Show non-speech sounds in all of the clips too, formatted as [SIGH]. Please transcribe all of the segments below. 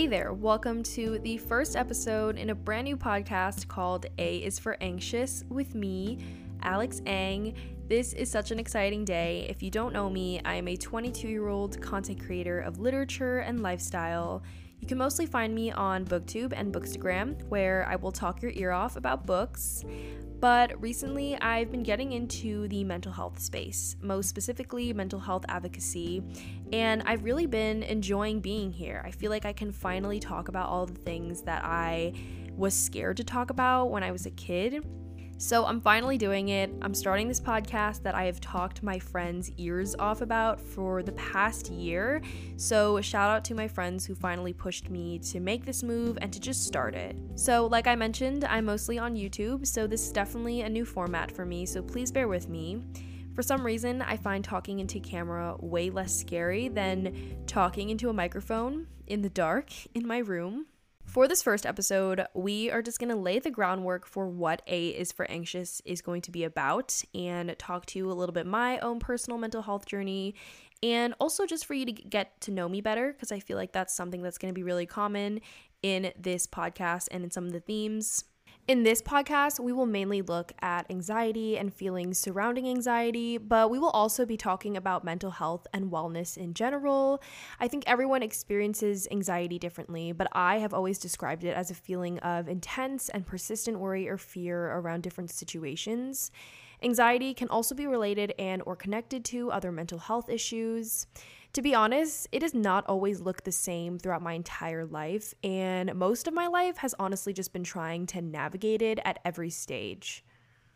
Hey there, welcome to the first episode in a brand new podcast called A is for Anxious with me, Alyx Ang. This is such an exciting day. If you don't know me, I am a 22 year old content creator of literature and lifestyle. You can mostly find me on Booktube and Bookstagram, where I will talk your ear off about books. But recently, I've been getting into the mental health space, most specifically mental health advocacy, and I've really been enjoying being here. I feel like I can finally talk about all the things that I was scared to talk about when I was a kid so I'm finally doing it. I'm starting this podcast that I have talked my friends' ears off about for the past year. So shout out to my friends who finally pushed me to make this move and to just start it. So, like I mentioned, I'm mostly on YouTube, so this is definitely a new format for me, so please bear with me. For some reason, I find talking into camera way less scary than talking into a microphone in the dark in my room. For this first episode, we are just going to lay the groundwork for what A is for Anxious is going to be about and talk to you a little bit my own personal mental health journey and also just for you to get to know me better because I feel like that's something that's going to be really common in this podcast and in some of the themes. In this podcast, we will mainly look at anxiety and feelings surrounding anxiety, but we will also be talking about mental health and wellness in general. I think everyone experiences anxiety differently, but I have always described it as a feeling of intense and persistent worry or fear around different situations. Anxiety can also be related and or connected to other mental health issues. To be honest, it does not always look the same throughout my entire life, and most of my life has honestly just been trying to navigate it at every stage.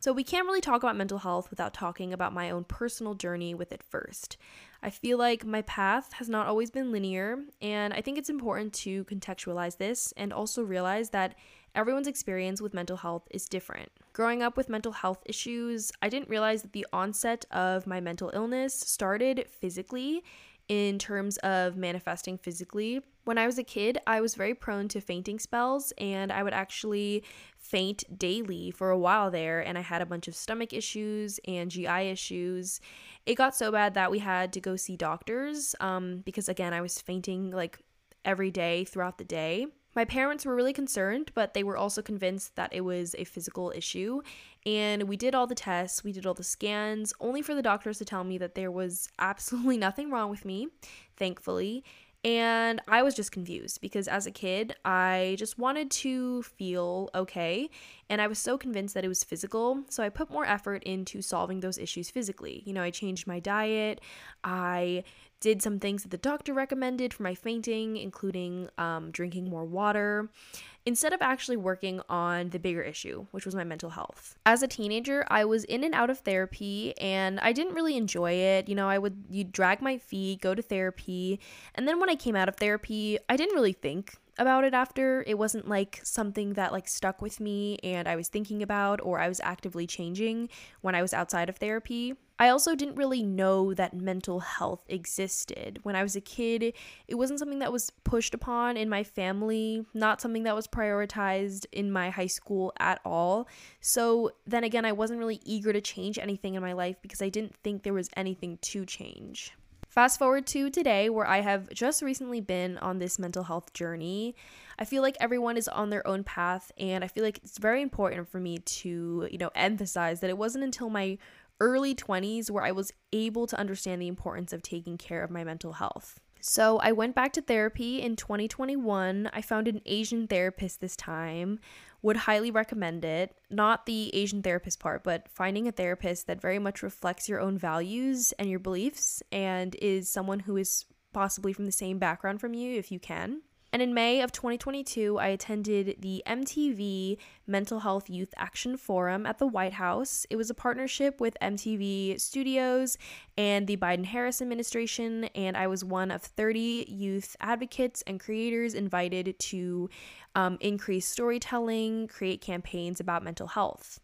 So, we can't really talk about mental health without talking about my own personal journey with it first. I feel like my path has not always been linear, and I think it's important to contextualize this and also realize that everyone's experience with mental health is different. Growing up with mental health issues, I didn't realize that the onset of my mental illness started physically in terms of manifesting physically. When I was a kid, I was very prone to fainting spells, and I would actually faint daily for a while there. And I had a bunch of stomach issues and GI issues. It got so bad that we had to go see doctors um, because, again, I was fainting like every day throughout the day. My parents were really concerned, but they were also convinced that it was a physical issue. And we did all the tests, we did all the scans, only for the doctors to tell me that there was [LAUGHS] absolutely nothing wrong with me, thankfully. And I was just confused because as a kid, I just wanted to feel okay. And I was so convinced that it was physical. So I put more effort into solving those issues physically. You know, I changed my diet. I did some things that the doctor recommended for my fainting, including um, drinking more water, instead of actually working on the bigger issue, which was my mental health. As a teenager, I was in and out of therapy and I didn't really enjoy it. You know, I would you drag my feet, go to therapy, and then when I came out of therapy, I didn't really think about it after. It wasn't like something that like stuck with me and I was thinking about or I was actively changing when I was outside of therapy. I also didn't really know that mental health existed. When I was a kid, it wasn't something that was pushed upon in my family, not something that was prioritized in my high school at all. So then again, I wasn't really eager to change anything in my life because I didn't think there was anything to change. Fast forward to today, where I have just recently been on this mental health journey. I feel like everyone is on their own path, and I feel like it's very important for me to, you know, emphasize that it wasn't until my early 20s where I was able to understand the importance of taking care of my mental health. So I went back to therapy in 2021. I found an Asian therapist this time. Would highly recommend it. Not the Asian therapist part, but finding a therapist that very much reflects your own values and your beliefs and is someone who is possibly from the same background from you if you can. And in May of 2022, I attended the MTV Mental Health Youth Action Forum at the White House. It was a partnership with MTV Studios and the Biden Harris administration, and I was one of 30 youth advocates and creators invited to um, increase storytelling, create campaigns about mental health.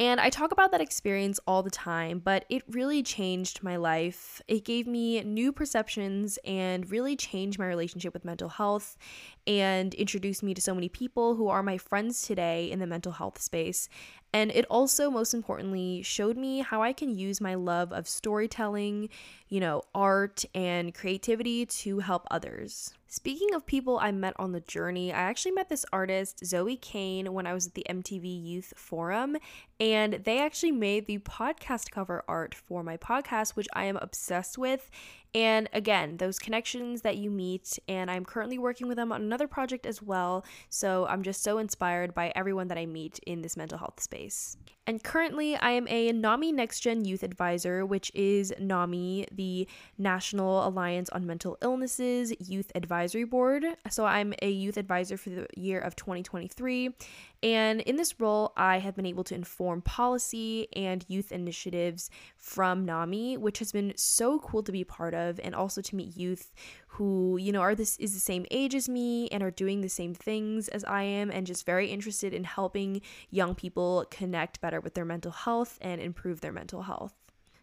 And I talk about that experience all the time, but it really changed my life. It gave me new perceptions and really changed my relationship with mental health and introduced me to so many people who are my friends today in the mental health space. And it also, most importantly, showed me how I can use my love of storytelling, you know, art and creativity to help others. Speaking of people I met on the journey, I actually met this artist, Zoë Cain, when I was at the MTV Youth Forum, and they actually made the podcast cover art for my podcast, which I am obsessed with. And again, those connections that you meet, and I'm currently working with them on another project as well. So I'm just so inspired by everyone that I meet in this mental health space. And currently, I am a NAMI Next Gen Youth Advisor, which is NAMI, the National Alliance on Mental Illnesses Youth Advisory Board. So I'm a youth advisor for the year of 2023. And in this role, I have been able to inform policy and youth initiatives from NAMI, which has been so cool to be part of, and also to meet youth who, you know, are this is the same age as me and are doing the same things as I am, and just very interested in helping young people connect better with their mental health and improve their mental health.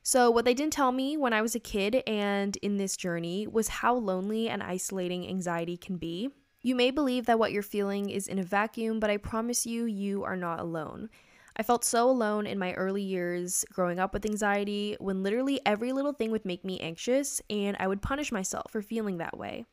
So, what they didn't tell me when I was a kid and in this journey was how lonely and isolating anxiety can be. You may believe that what you're feeling is in a vacuum, but I promise you, you are not alone. I felt so alone in my early years growing up with anxiety when literally every little thing would make me anxious, and I would punish myself for feeling that way.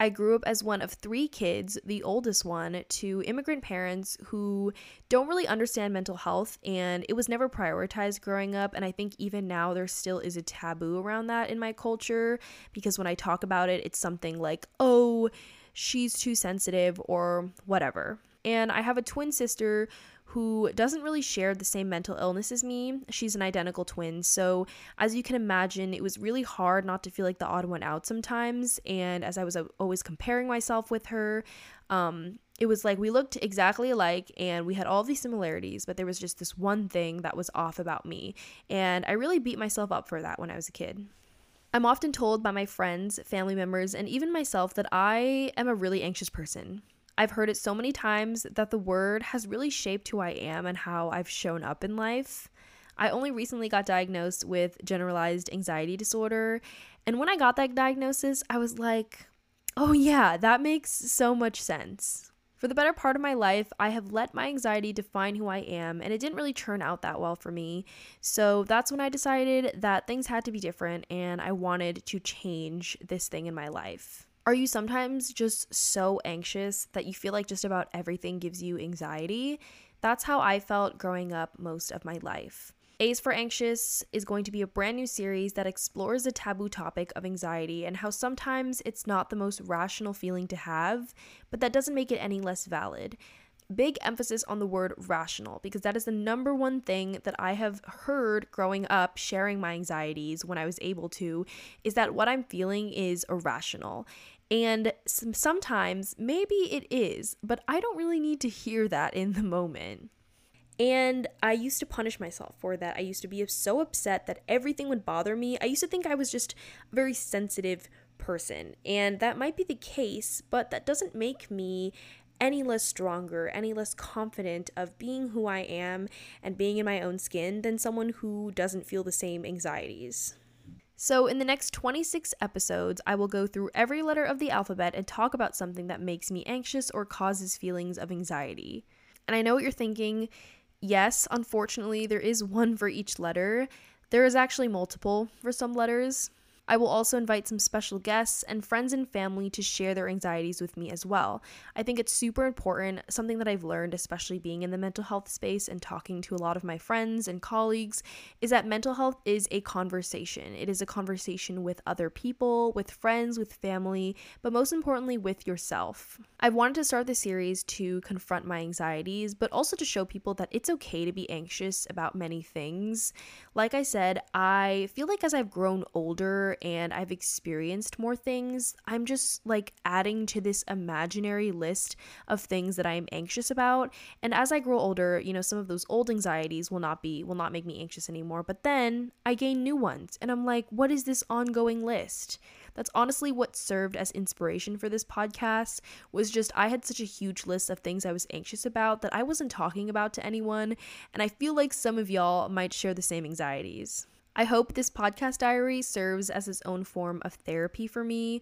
I grew up as one of three kids, the oldest one, to immigrant parents who don't really understand mental health, and it was never prioritized growing up. And I think even now there still is a taboo around that in my culture because when I talk about it, it's something like, oh, she's too sensitive or whatever. And I have a twin sister who doesn't really share the same mental illness as me. She's an identical twin. So, as you can imagine, it was really hard not to feel like the odd one out sometimes. And as I was always comparing myself with her, um, it was like we looked exactly alike and we had all these similarities, but there was just this one thing that was off about me. And I really beat myself up for that when I was a kid. I'm often told by my friends, family members, and even myself that I am a really anxious person. I've heard it so many times that the word has really shaped who I am and how I've shown up in life. I only recently got diagnosed with generalized anxiety disorder, and when I got that diagnosis, I was like, oh yeah, that makes so much sense. For the better part of my life, I have let my anxiety define who I am, and it didn't really turn out that well for me. So that's when I decided that things had to be different and I wanted to change this thing in my life. Are you sometimes just so anxious that you feel like just about everything gives you anxiety? That's how I felt growing up most of my life. A's for Anxious is going to be a brand new series that explores the taboo topic of anxiety and how sometimes it's not the most rational feeling to have, but that doesn't make it any less valid. Big emphasis on the word rational because that is the number one thing that I have heard growing up sharing my anxieties when I was able to is that what I'm feeling is irrational. And sometimes maybe it is, but I don't really need to hear that in the moment. And I used to punish myself for that. I used to be so upset that everything would bother me. I used to think I was just a very sensitive person. And that might be the case, but that doesn't make me any less stronger, any less confident of being who I am and being in my own skin than someone who doesn't feel the same anxieties. So, in the next 26 episodes, I will go through every letter of the alphabet and talk about something that makes me anxious or causes feelings of anxiety. And I know what you're thinking yes, unfortunately, there is one for each letter. There is actually multiple for some letters. I will also invite some special guests and friends and family to share their anxieties with me as well. I think it's super important, something that I've learned, especially being in the mental health space and talking to a lot of my friends and colleagues, is that mental health is a conversation. It is a conversation with other people, with friends, with family, but most importantly, with yourself. I've wanted to start the series to confront my anxieties, but also to show people that it's okay to be anxious about many things. Like I said, I feel like as I've grown older and I've experienced more things, I'm just like adding to this imaginary list of things that I'm anxious about. And as I grow older, you know, some of those old anxieties will not be will not make me anxious anymore, but then I gain new ones and I'm like, what is this ongoing list? That's honestly what served as inspiration for this podcast was just I had such a huge list of things I was anxious about that I wasn't talking about to anyone, and I feel like some of y'all might share the same anxieties. I hope this podcast diary serves as its own form of therapy for me.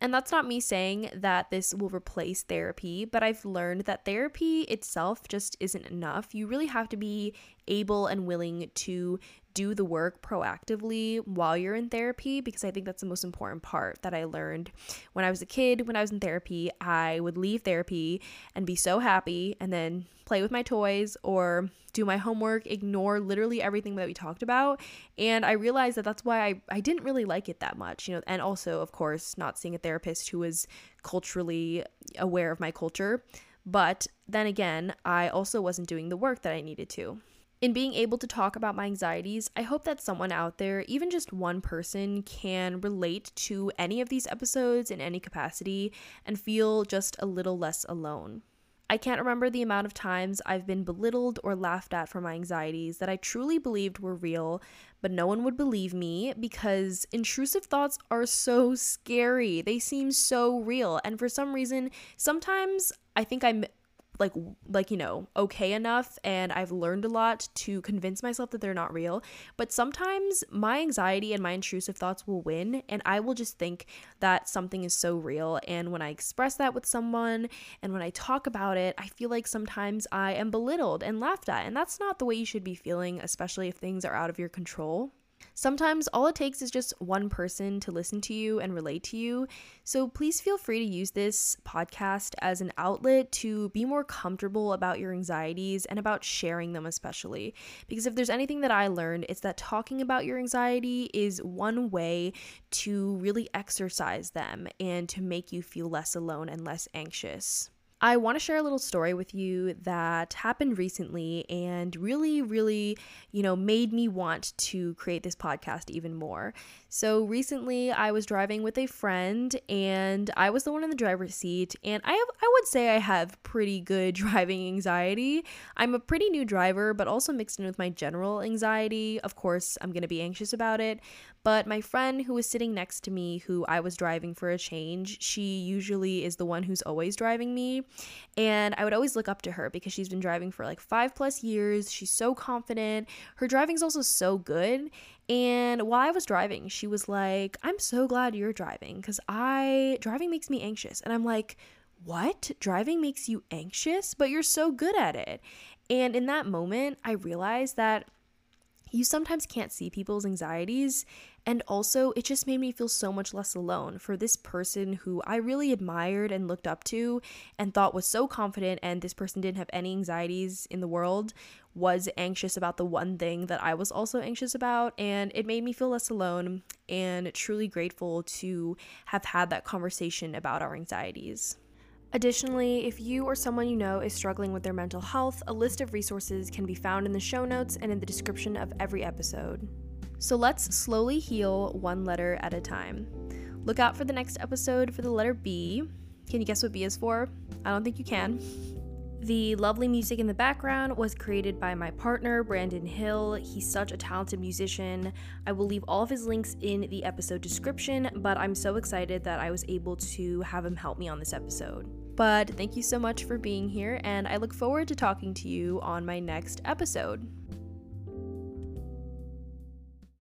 And that's not me saying that this will replace therapy, but I've learned that therapy itself just isn't enough. You really have to be able and willing to do the work proactively while you're in therapy because I think that's the most important part that I learned when I was a kid. When I was in therapy, I would leave therapy and be so happy and then play with my toys or do my homework, ignore literally everything that we talked about. And I realized that that's why I, I didn't really like it that much, you know, and also, of course, not seeing a therapist who was culturally aware of my culture. But then again, I also wasn't doing the work that I needed to. In being able to talk about my anxieties, I hope that someone out there, even just one person, can relate to any of these episodes in any capacity and feel just a little less alone. I can't remember the amount of times I've been belittled or laughed at for my anxieties that I truly believed were real, but no one would believe me because intrusive thoughts are so scary. They seem so real. And for some reason, sometimes I think I'm like like you know okay enough and I've learned a lot to convince myself that they're not real. But sometimes my anxiety and my intrusive thoughts will win and I will just think that something is so real. And when I express that with someone and when I talk about it I feel like sometimes I am belittled and laughed at. And that's not the way you should be feeling especially if things are out of your control Sometimes all it takes is just one person to listen to you and relate to you. So please feel free to use this podcast as an outlet to be more comfortable about your anxieties and about sharing them, especially. Because if there's anything that I learned, it's that talking about your anxiety is one way to really exercise them and to make you feel less alone and less anxious. I want to share a little story with you that happened recently and really, really, you know, made me want to create this podcast even more. So recently I was driving with a friend and I was the one in the driver's seat and I have I would say I have pretty good [LAUGHS] driving anxiety. I'm a pretty new driver, but also mixed in with my general anxiety. Of course, I'm going to be anxious about it, but my friend who was sitting next to me, who I was driving for a change, she usually is the one who's always driving me. And I would always look up to her because she's been driving for like five plus years. She's so confident. Her driving's also so good. And while I was driving, she was like, I'm so glad you're driving because I, driving makes me anxious. And I'm like, what? Driving makes you anxious? But you're so good at it. And in that moment, I realized that you sometimes can't see people's anxieties. And also, it just made me feel so much less alone for this person who I really admired and looked up to and thought was so confident, and this person didn't have any anxieties in the world, was anxious about the one thing that I was also anxious about. And it made me feel less alone and truly grateful to have had that conversation about our anxieties. Additionally, if you or someone you know is struggling with their mental health, a list of resources can be found in the show notes and in the description of every episode. So let's slowly heal one letter at a time. Look out for the next episode for the letter B. Can you guess what B is for? I don't think you can. The lovely music in the background was created by my partner, Brandon Hill. He's such a talented musician. I will leave all of his links in the episode description, but I'm so excited that I was able to have him help me on this episode. But thank you so much for being here, and I look forward to talking to you on my next episode.